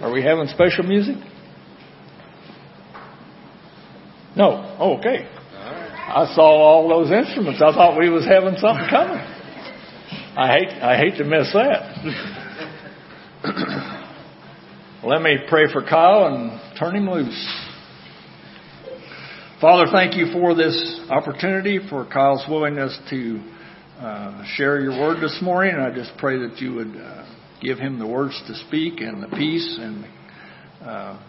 Are we having special music? No. Oh, okay. I saw all those instruments. I thought we was having something coming. I hate I hate to miss that. Let me pray for Kyle and turn him loose. Father, thank you for this opportunity, for Kyle's willingness to uh, share your word this morning. I just pray that you would uh, give him the words to speak and the peace and uh,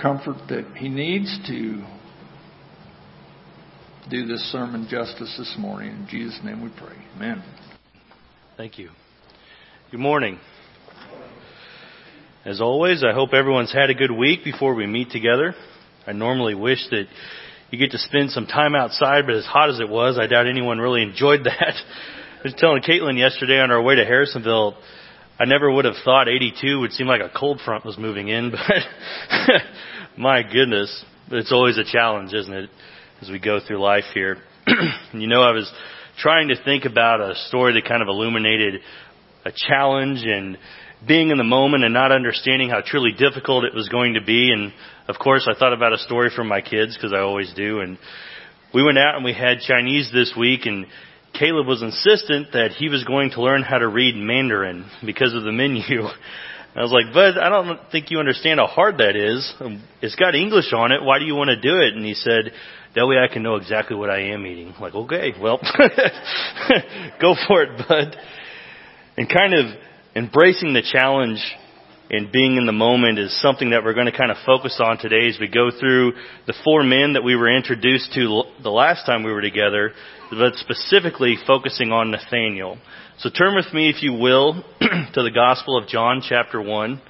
comfort that he needs to do this sermon justice this morning. In Jesus' name we pray. Amen. Thank you. Good morning. As always, I hope everyone's had a good week before we meet together. I normally wish that you get to spend some time outside, but as hot as it was, I doubt anyone really enjoyed that. I was telling Caitlin yesterday on our way to Harrisonville, I never would have thought 82 would seem like a cold front was moving in, but my goodness, it's always a challenge, isn't it, as we go through life here. you know, I was trying to think about a story that kind of illuminated a challenge and being in the moment and not understanding how truly difficult it was going to be. And of course, I thought about a story from my kids because I always do. And we went out and we had Chinese this week and Caleb was insistent that he was going to learn how to read Mandarin because of the menu. I was like, Bud, I don't think you understand how hard that is. It's got English on it. Why do you want to do it? And he said, that way I can know exactly what I am eating. I'm like, okay, well, go for it, Bud. And kind of embracing the challenge and being in the moment is something that we're going to kind of focus on today as we go through the four men that we were introduced to the last time we were together, but specifically focusing on Nathaniel. So turn with me, if you will, to the Gospel of John chapter 1.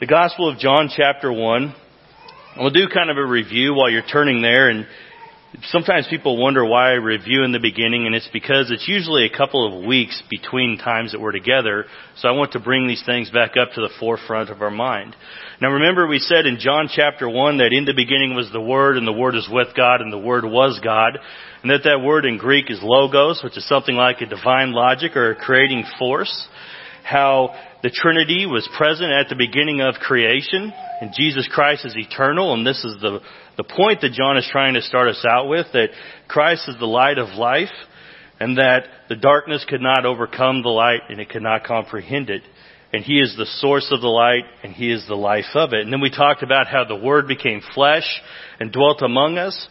The Gospel of John chapter 1. We'll do kind of a review while you're turning there and sometimes people wonder why I review in the beginning, and it's because it's usually a couple of weeks between times that we're together. So I want to bring these things back up to the forefront of our mind. Now remember we said in John chapter 1 that in the beginning was the Word, and the Word is with God, and the Word was God, and that that word in Greek is logos, which is something like a divine logic or a creating force. How the Trinity was present at the beginning of creation, and Jesus Christ is eternal, and this is the the point that John is trying to start us out with, that Christ is the light of life, and that the darkness could not overcome the light and it could not comprehend it. And He is the source of the light and He is the life of it. And then we talked about how the Word became flesh and dwelt among us,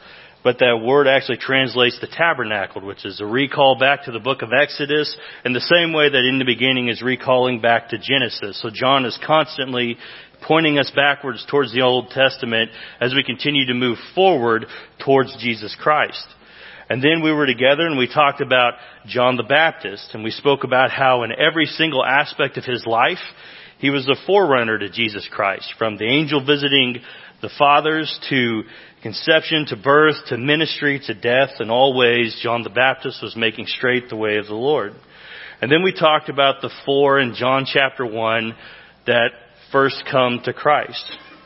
but that word actually translates to tabernacled, which is a recall back to the book of Exodus in the same way that in the beginning is recalling back to Genesis. So John is constantly pointing us backwards towards the Old Testament as we continue to move forward towards Jesus Christ. And then we were together and we talked about John the Baptist and we spoke about how in every single aspect of his life, he was the forerunner to Jesus Christ. From the angel visiting the fathers to conception to birth to ministry to death in all ways, John the Baptist was making straight the way of the Lord. And then we talked about the four in John chapter 1 that first come to Christ.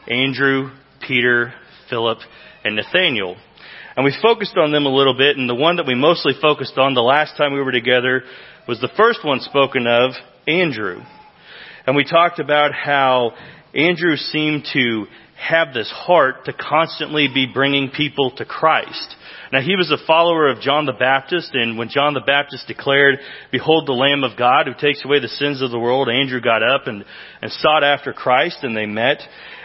Andrew, Peter, Philip, and Nathaniel. And we focused on them a little bit, and the one that we mostly focused on the last time we were together was the first one spoken of, Andrew. And we talked about how Andrew seemed to have this heart to constantly be bringing people to Christ. Now he was a follower of John the Baptist, and when John the Baptist declared, Behold the Lamb of God who takes away the sins of the world, Andrew got up and, and sought after Christ, and they met.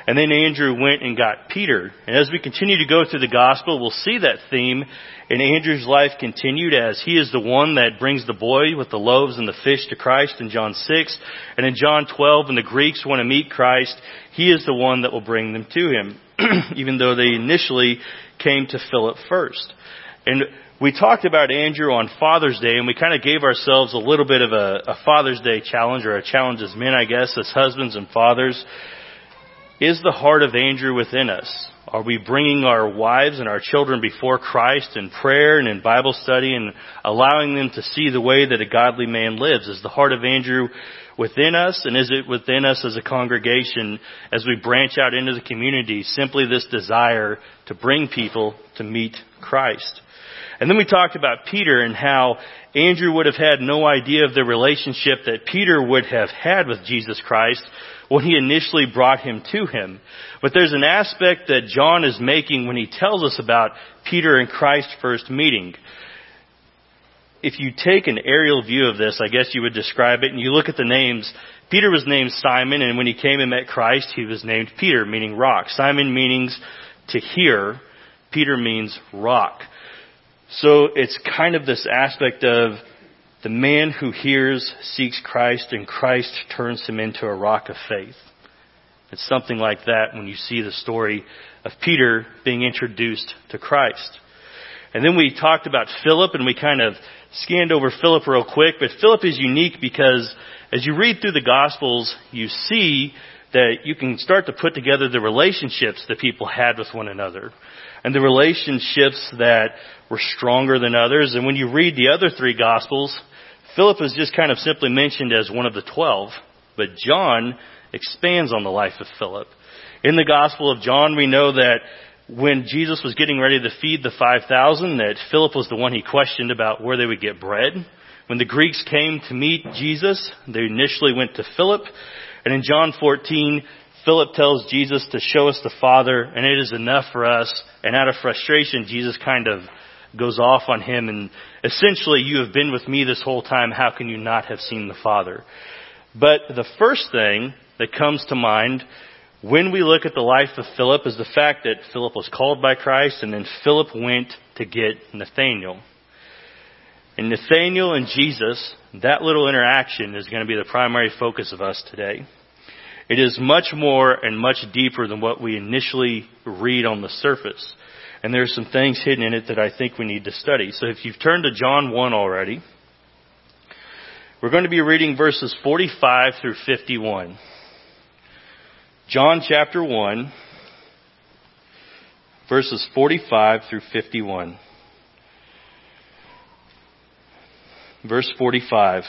And then Andrew went and got Peter. And as we continue to go through the gospel, we'll see that theme in Andrew's life continued as he is the one that brings the boy with the loaves and the fish to Christ in John 6. And in John 12, when the Greeks want to meet Christ, he is the one that will bring them to him, even though they initially came to Philip first. And we talked about Andrew on Father's Day, and we kind of gave ourselves a little bit of a, a Father's Day challenge, or a challenge as men, I guess, as husbands and fathers. Is the heart of Andrew within us? Are we bringing our wives and our children before Christ in prayer and in Bible study and allowing them to see the way that a godly man lives? Is the heart of Andrew within us and is it within us as a congregation as we branch out into the community simply this desire to bring people to meet Christ? And then we talked about Peter and how Andrew would have had no idea of the relationship that Peter would have had with Jesus Christ when he initially brought him to him. But there's an aspect that John is making when he tells us about Peter and Christ's first meeting. If you take an aerial view of this, I guess you would describe it, and you look at the names, Peter was named Simon, and when he came and met Christ, he was named Peter, meaning rock. Simon means to hear. Peter means rock. So it's kind of this aspect of the man who hears seeks Christ and Christ turns him into a rock of faith. It's something like that when you see the story of Peter being introduced to Christ. And then we talked about Philip and we kind of scanned over Philip real quick, but Philip is unique because as you read through the Gospels, you see that you can start to put together the relationships that people had with one another and the relationships that were stronger than others. And when you read the other three Gospels, Philip is just kind of simply mentioned as one of the twelve, but John expands on the life of Philip. In the Gospel of John, we know that when Jesus was getting ready to feed the 5,000, that Philip was the one he questioned about where they would get bread. When the Greeks came to meet Jesus, they initially went to Philip. And in John 14, Philip tells Jesus to show us the Father, and it is enough for us. And out of frustration, Jesus kind of goes off on him and essentially, you have been with me this whole time. How can you not have seen the Father? But the first thing that comes to mind when we look at the life of Philip is the fact that Philip was called by Christ and then Philip went to get Nathaniel. And Nathaniel and Jesus, that little interaction is going to be the primary focus of us today. It is much more and much deeper than what we initially read on the surface. And there's some things hidden in it that I think we need to study. So if you've turned to John 1 already, we're going to be reading verses 45 through 51. John chapter 1, verses 45 through 51. Verse 45.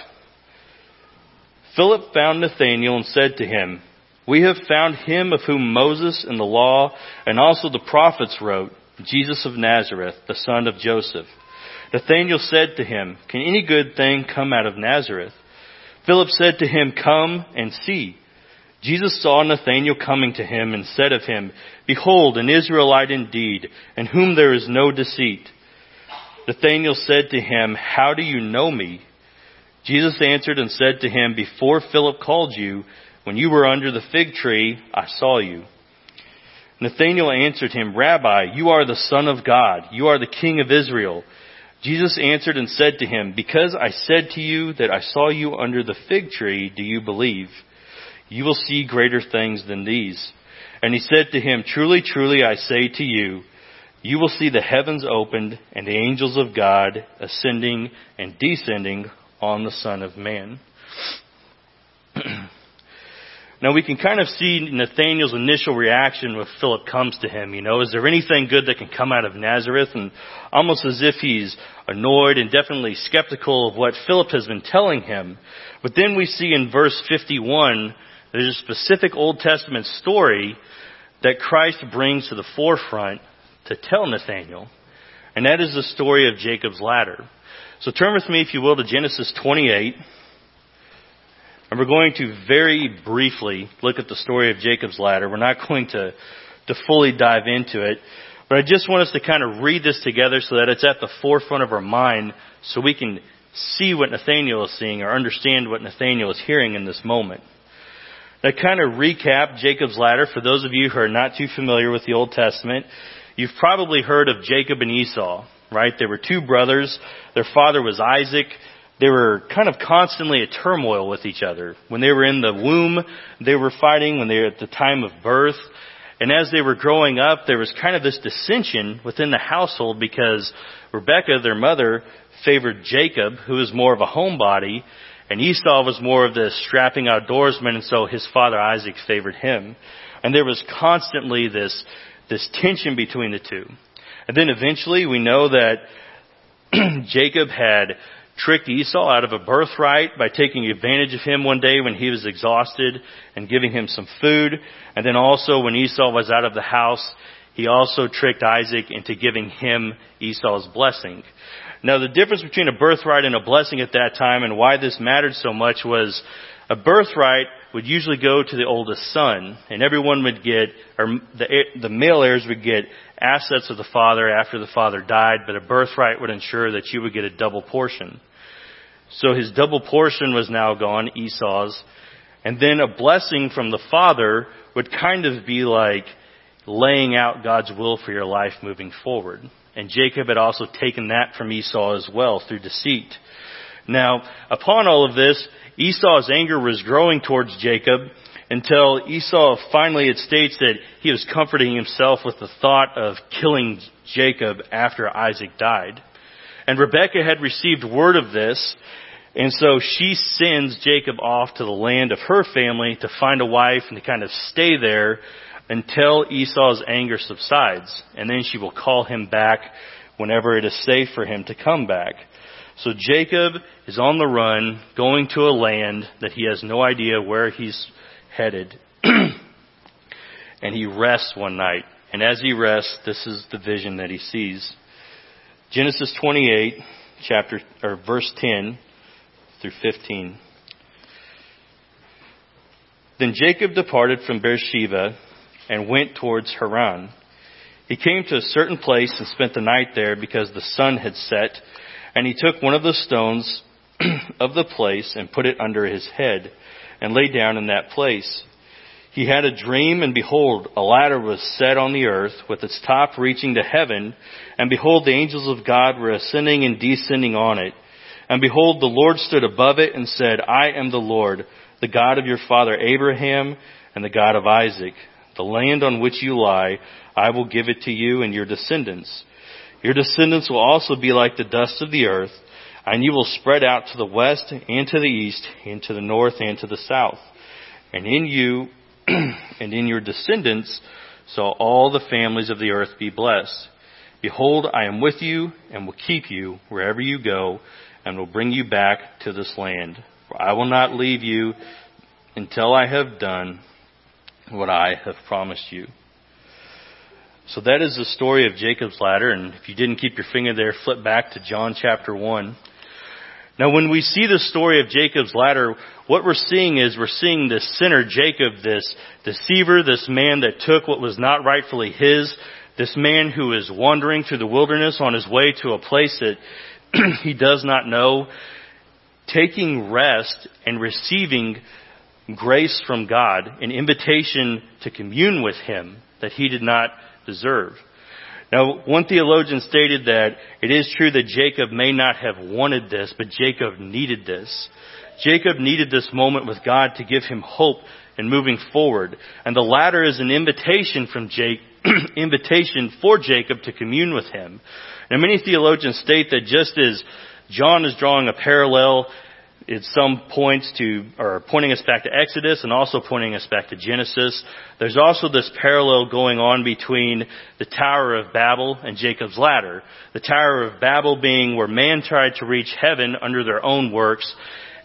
Philip found Nathanael and said to him, We have found him of whom Moses and the law and also the prophets wrote, Jesus of Nazareth, the son of Joseph. Nathanael said to him, Can any good thing come out of Nazareth? Philip said to him, Come and see. Jesus saw Nathanael coming to him and said of him, Behold, an Israelite indeed, in whom there is no deceit. Nathanael said to him, How do you know me? Jesus answered and said to him, Before Philip called you, when you were under the fig tree, I saw you. Nathanael answered him, Rabbi, you are the Son of God. You are the King of Israel. Jesus answered and said to him, Because I said to you that I saw you under the fig tree, do you believe? You will see greater things than these. And he said to him, Truly, truly, I say to you, you will see the heavens opened and the angels of God ascending and descending on the Son of Man. Now we can kind of see Nathaniel's initial reaction when Philip comes to him. You know, is there anything good that can come out of Nazareth? And almost as if he's annoyed and definitely skeptical of what Philip has been telling him. But then we see in verse 51 there's a specific Old Testament story that Christ brings to the forefront to tell Nathaniel, and that is the story of Jacob's ladder. So turn with me, if you will, to Genesis 28. And we're going to very briefly look at the story of Jacob's ladder. We're not going to, to fully dive into it. But I just want us to kind of read this together so that it's at the forefront of our mind so we can see what Nathaniel is seeing or understand what Nathaniel is hearing in this moment. To kind of recap Jacob's ladder, for those of you who are not too familiar with the Old Testament, you've probably heard of Jacob and Esau, right? They were two brothers. Their father was Isaac. They were kind of constantly at turmoil with each other. When they were in the womb, they were fighting. When they were at the time of birth, and as they were growing up, there was kind of this dissension within the household because Rebecca, their mother, favored Jacob, who was more of a homebody, and Esau was more of the strapping outdoorsman, and so his father Isaac favored him. And there was constantly this, this tension between the two. And then eventually we know that Jacob had tricked Esau out of a birthright by taking advantage of him one day when he was exhausted and giving him some food. And then also when Esau was out of the house, he also tricked Isaac into giving him Esau's blessing. Now the difference between a birthright and a blessing at that time and why this mattered so much was a birthright would usually go to the oldest son, and everyone would get, or the, the male heirs would get assets of the father after the father died, but a birthright would ensure that you would get a double portion. So his double portion was now gone, Esau's, and then a blessing from the father would kind of be like laying out God's will for your life moving forward. And Jacob had also taken that from Esau as well through deceit. Now, upon all of this, Esau's anger was growing towards Jacob until Esau finally it states that he was comforting himself with the thought of killing Jacob after Isaac died. And Rebekah had received word of this, and so she sends Jacob off to the land of her family to find a wife and to kind of stay there until Esau's anger subsides. And then she will call him back whenever it is safe for him to come back. So Jacob is on the run, going to a land that he has no idea where he's headed. and he rests one night. And as he rests, this is the vision that he sees. Genesis 28, chapter, or verse 10 through 15. Then Jacob departed from Beersheba and went towards Haran. He came to a certain place and spent the night there because the sun had set and he took one of the stones of the place and put it under his head and lay down in that place. He had a dream and behold, a ladder was set on the earth with its top reaching to heaven. And behold, the angels of God were ascending and descending on it. And behold, the Lord stood above it and said, I am the Lord, the God of your father Abraham and the God of Isaac. The land on which you lie, I will give it to you and your descendants. Your descendants will also be like the dust of the earth, and you will spread out to the west and to the east, and to the north and to the south. And in you and in your descendants shall all the families of the earth be blessed. Behold, I am with you and will keep you wherever you go, and will bring you back to this land. For I will not leave you until I have done what I have promised you. So that is the story of Jacob's ladder, and if you didn't keep your finger there, flip back to John chapter 1. Now when we see the story of Jacob's ladder, what we're seeing is we're seeing this sinner Jacob, this deceiver, this man that took what was not rightfully his, this man who is wandering through the wilderness on his way to a place that he does not know, taking rest and receiving grace from God, an invitation to commune with Him that he did not deserve. Now, one theologian stated that it is true that Jacob may not have wanted this, but Jacob needed this. Jacob needed this moment with God to give him hope in moving forward. And the ladder is an invitation from Jake, invitation for Jacob to commune with him. Now many theologians state that just as John is drawing a parallel at some points to, or pointing us back to Exodus and also pointing us back to Genesis. There's also this parallel going on between the Tower of Babel and Jacob's Ladder. The Tower of Babel being where man tried to reach heaven under their own works,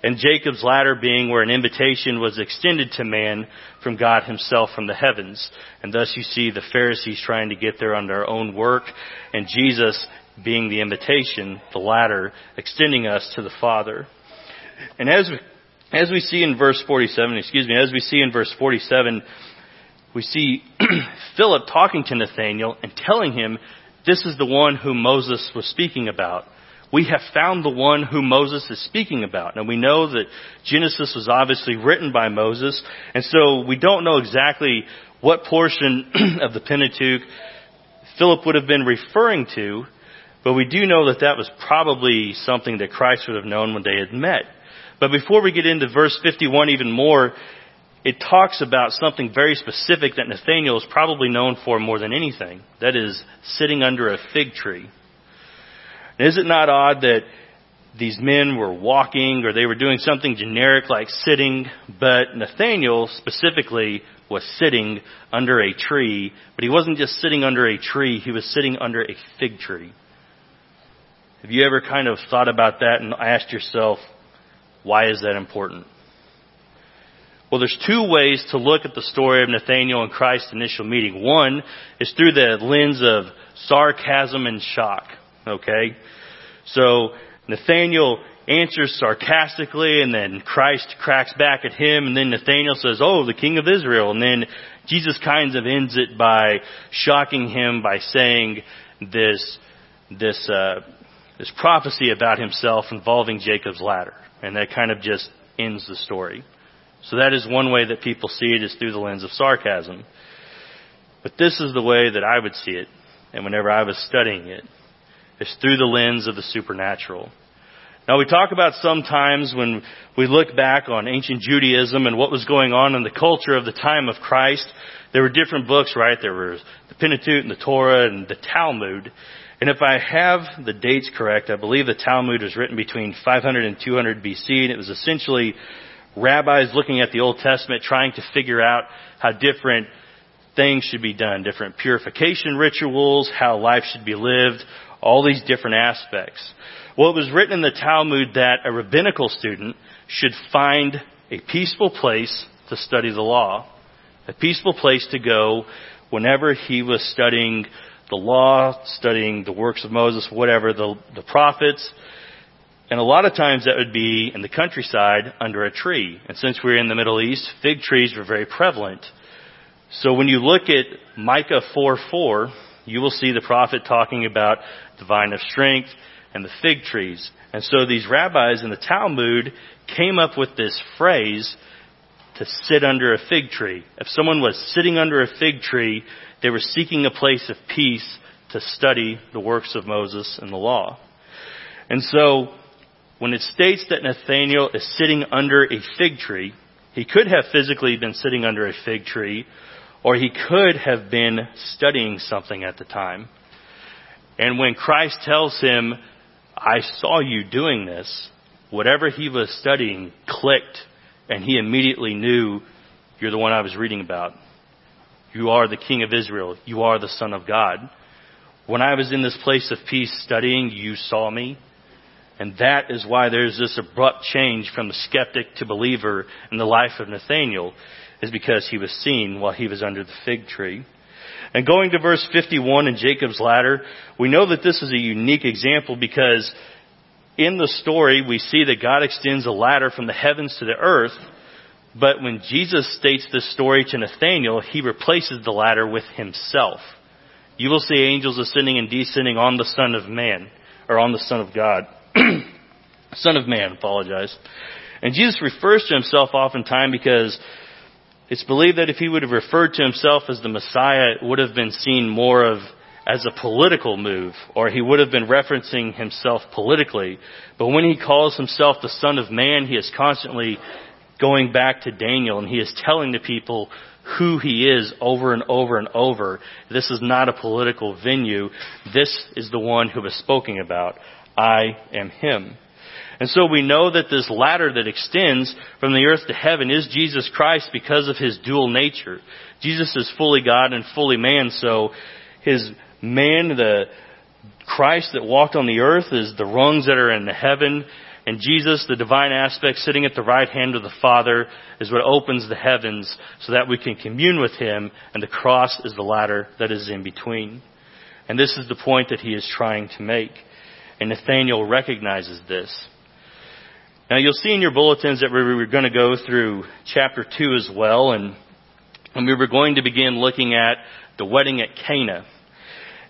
and Jacob's Ladder being where an invitation was extended to man from God himself from the heavens. And thus you see the Pharisees trying to get there on their own work, and Jesus being the invitation, the ladder, extending us to the Father. And as we, as we see in verse 47, excuse me, as we see in verse 47, we see Philip talking to Nathanael and telling him, this is the one whom Moses was speaking about. We have found the one whom Moses is speaking about. Now we know that Genesis was obviously written by Moses, and so we don't know exactly what portion of the Pentateuch Philip would have been referring to, but we do know that that was probably something that Christ would have known when they had met. But before we get into verse 51 even more, it talks about something very specific that Nathaniel is probably known for more than anything. That is sitting under a fig tree. And is it not odd that these men were walking or they were doing something generic like sitting, but Nathaniel specifically was sitting under a tree, but he wasn't just sitting under a tree, he was sitting under a fig tree. Have you ever kind of thought about that and asked yourself, why is that important? Well, there's two ways to look at the story of Nathaniel and Christ's initial meeting. One is through the lens of sarcasm and shock. Okay? So, Nathaniel answers sarcastically and then Christ cracks back at him and then Nathaniel says, oh, the king of Israel. And then Jesus kind of ends it by shocking him by saying this, this, uh, this prophecy about himself involving Jacob's ladder. And that kind of just ends the story. So that is one way that people see it is through the lens of sarcasm. But this is the way that I would see it, and whenever I was studying it, is through the lens of the supernatural. Now we talk about sometimes when we look back on ancient Judaism and what was going on in the culture of the time of Christ, there were different books, right? There was the Pentateuch and the Torah and the Talmud. And if I have the dates correct, I believe the Talmud was written between 500 and 200 BC, and it was essentially rabbis looking at the Old Testament trying to figure out how different things should be done, different purification rituals, how life should be lived, all these different aspects. Well, it was written in the Talmud that a rabbinical student should find a peaceful place to study the law, a peaceful place to go whenever he was studying the law, studying the works of Moses, whatever, the, the prophets. And a lot of times that would be in the countryside under a tree. And since we're in the Middle East, fig trees were very prevalent. So when you look at Micah 4 4, you will see the prophet talking about the vine of strength, and the fig trees. And so these rabbis in the Talmud came up with this phrase to sit under a fig tree. If someone was sitting under a fig tree, they were seeking a place of peace to study the works of Moses and the law. And so, when it states that Nathaniel is sitting under a fig tree, he could have physically been sitting under a fig tree, or he could have been studying something at the time. And when Christ tells him I saw you doing this. Whatever he was studying clicked, and he immediately knew you're the one I was reading about. You are the King of Israel. You are the Son of God. When I was in this place of peace studying, you saw me. And that is why there's this abrupt change from the skeptic to believer in the life of Nathaniel, is because he was seen while he was under the fig tree. And going to verse 51 in Jacob's ladder, we know that this is a unique example because in the story we see that God extends a ladder from the heavens to the earth, but when Jesus states this story to Nathanael, he replaces the ladder with himself. You will see angels ascending and descending on the Son of Man, or on the Son of God. Son of Man, apologize. And Jesus refers to himself oftentimes because it's believed that if he would have referred to himself as the Messiah, it would have been seen more of as a political move, or he would have been referencing himself politically. But when he calls himself the Son of Man, he is constantly going back to Daniel and he is telling the people who he is over and over and over. This is not a political venue. This is the one who is spoken about. I am him. And so we know that this ladder that extends from the earth to heaven is Jesus Christ because of his dual nature. Jesus is fully God and fully man, so his man, the Christ that walked on the earth is the rungs that are in the heaven, and Jesus, the divine aspect sitting at the right hand of the Father, is what opens the heavens so that we can commune with Him, and the cross is the ladder that is in between. And this is the point that he is trying to make. And Nathaniel recognizes this. Now you'll see in your bulletins that we were going to go through chapter 2 as well, and, and we were going to begin looking at the wedding at Cana.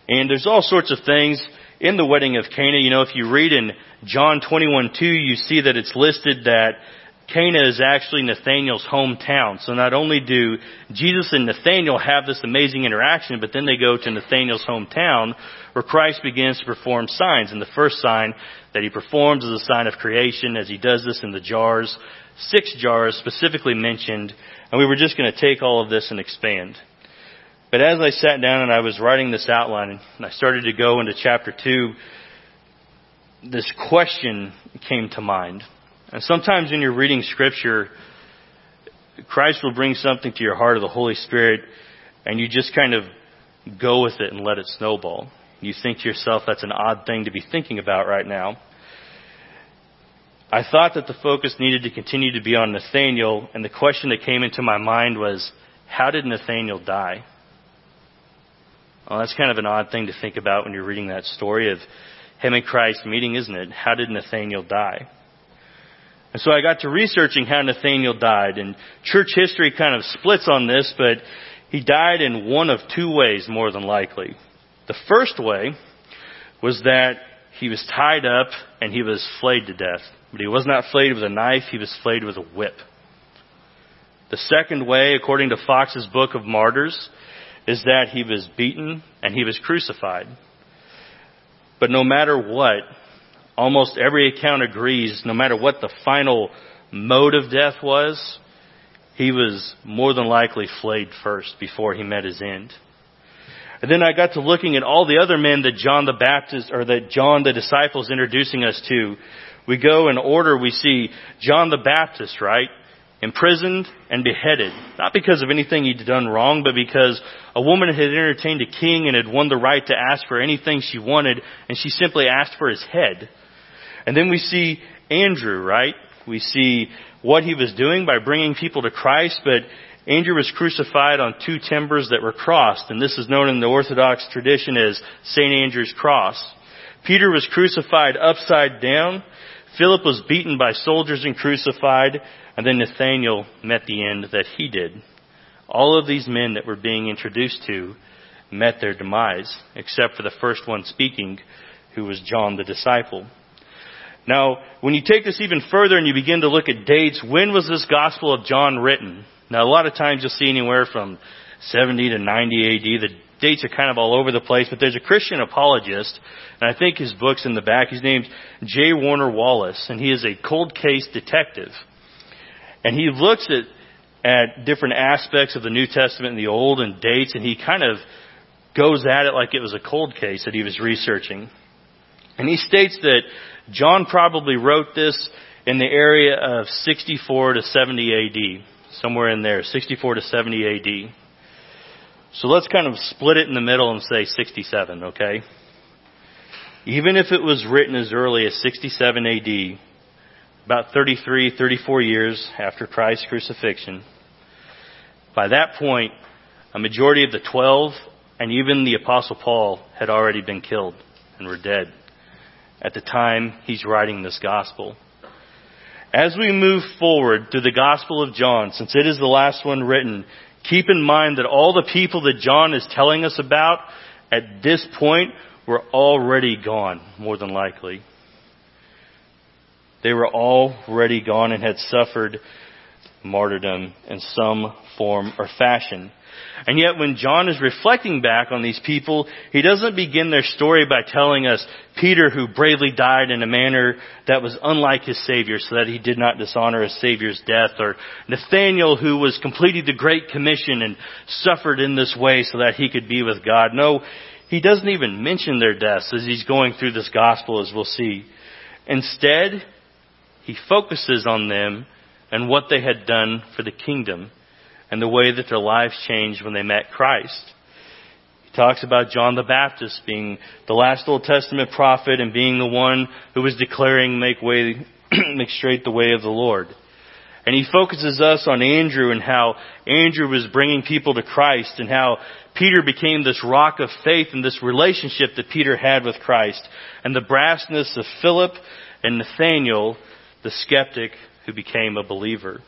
And there's all sorts of things in the wedding of Cana. You know, if you read in John 21:2, you see that it's listed that Cana is actually Nathaniel's hometown. So not only do Jesus and Nathaniel have this amazing interaction, but then they go to Nathaniel's hometown where Christ begins to perform signs. And the first sign that he performs is a sign of creation as he does this in the jars. Six jars specifically mentioned, and we were just going to take all of this and expand. But as I sat down and I was writing this outline and I started to go into chapter 2, this question came to mind. And sometimes when you're reading scripture, Christ will bring something to your heart of the Holy Spirit and you just kind of go with it and let it snowball. You think to yourself, that's an odd thing to be thinking about right now. I thought that the focus needed to continue to be on Nathaniel, and the question that came into my mind was, how did Nathaniel die? Well, that's kind of an odd thing to think about when you're reading that story of him and Christ meeting, isn't it? How did Nathaniel die? And so I got to researching how Nathaniel died, and church history kind of splits on this, but he died in one of two ways, more than likely. The first way was that he was tied up and he was flayed to death. But he was not flayed with a knife, he was flayed with a whip. The second way, according to Fox's Book of Martyrs, is that he was beaten and he was crucified. But no matter what, almost every account agrees, no matter what the final mode of death was, he was more than likely flayed first before he met his end. And then I got to looking at all the other men that John the Baptist, or that John the disciples introducing us to. We go in order, we see John the Baptist, right? Imprisoned and beheaded. Not because of anything he'd done wrong, but because a woman had entertained a king and had won the right to ask for anything she wanted, and she simply asked for his head. And then we see Andrew, right? We see what he was doing by bringing people to Christ, but Andrew was crucified on two timbers that were crossed, and this is known in the Orthodox tradition as St. Andrew's cross. Peter was crucified upside down. Philip was beaten by soldiers and crucified, and then Nathaniel met the end that he did. All of these men that were being introduced to met their demise, except for the first one speaking, who was John the disciple. Now, when you take this even further and you begin to look at dates, when was this Gospel of John written? Now, a lot of times you'll see anywhere from 70 to 90 AD. The dates are kind of all over the place, but there's a Christian apologist, and I think his book's in the back. He's named J. Warner Wallace, and he is a cold case detective. And he looks at, at different aspects of the New Testament and the Old and dates, and he kind of goes at it like it was a cold case that he was researching. And he states that John probably wrote this in the area of 64 to 70 AD, somewhere in there, 64 to 70 AD. So let's kind of split it in the middle and say 67, okay? Even if it was written as early as 67 AD, about 33, 34 years after Christ's crucifixion, by that point, a majority of the 12 and even the Apostle Paul had already been killed and were dead at the time he's writing this gospel. As we move forward through the Gospel of John, since it is the last one written, keep in mind that all the people that John is telling us about at this point were already gone, more than likely. They were already gone and had suffered martyrdom in some form or fashion. And yet when John is reflecting back on these people, he doesn't begin their story by telling us Peter who bravely died in a manner that was unlike his Savior so that he did not dishonor his Savior's death or Nathaniel who was completing the Great Commission and suffered in this way so that he could be with God. No, he doesn't even mention their deaths as he's going through this gospel as we'll see. Instead, he focuses on them and what they had done for the kingdom and the way that their lives changed when they met Christ. He talks about John the Baptist being the last Old Testament prophet and being the one who was declaring make way, make straight the way of the Lord. And he focuses us on Andrew and how Andrew was bringing people to Christ and how Peter became this rock of faith and this relationship that Peter had with Christ and the brassness of Philip and Nathaniel, the skeptic who became a believer.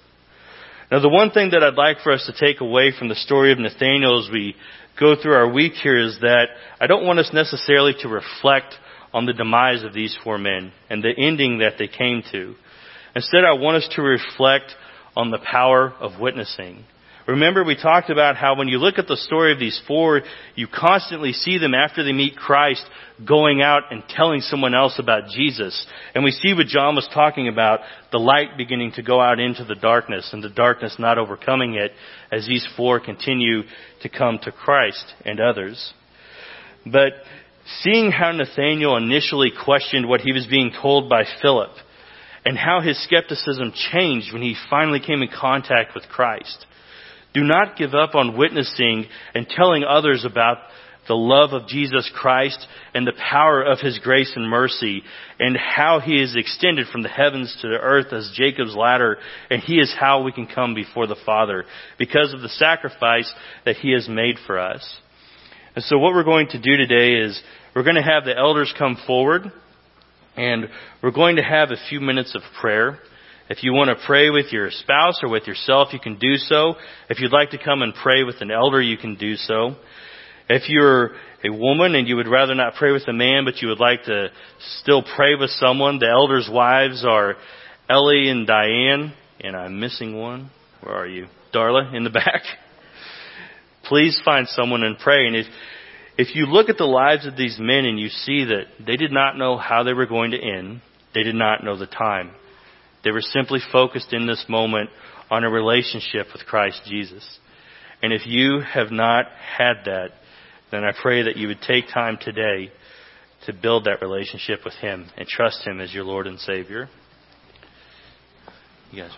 Now, the one thing that I'd like for us to take away from the story of Nathaniel as we go through our week here is that I don't want us necessarily to reflect on the demise of these four men and the ending that they came to. Instead, I want us to reflect on the power of witnessing. Remember, we talked about how when you look at the story of these four, you constantly see them after they meet Christ going out and telling someone else about Jesus. And we see what John was talking about, the light beginning to go out into the darkness and the darkness not overcoming it as these four continue to come to Christ and others. But seeing how Nathaniel initially questioned what he was being told by Philip and how his skepticism changed when he finally came in contact with Christ do not give up on witnessing and telling others about the love of Jesus Christ and the power of His grace and mercy and how He is extended from the heavens to the earth as Jacob's ladder and He is how we can come before the Father because of the sacrifice that He has made for us. And so what we're going to do today is we're going to have the elders come forward and we're going to have a few minutes of prayer. If you want to pray with your spouse or with yourself, you can do so. If you'd like to come and pray with an elder, you can do so. If you're a woman and you would rather not pray with a man, but you would like to still pray with someone, the elders' wives are Ellie and Diane, and I'm missing one. Where are you? Darla in the back. Please find someone and pray. And if, if you look at the lives of these men and you see that they did not know how they were going to end, they did not know the time. They were simply focused in this moment on a relationship with Christ Jesus. And if you have not had that, then I pray that you would take time today to build that relationship with Him and trust Him as your Lord and Savior. You guys.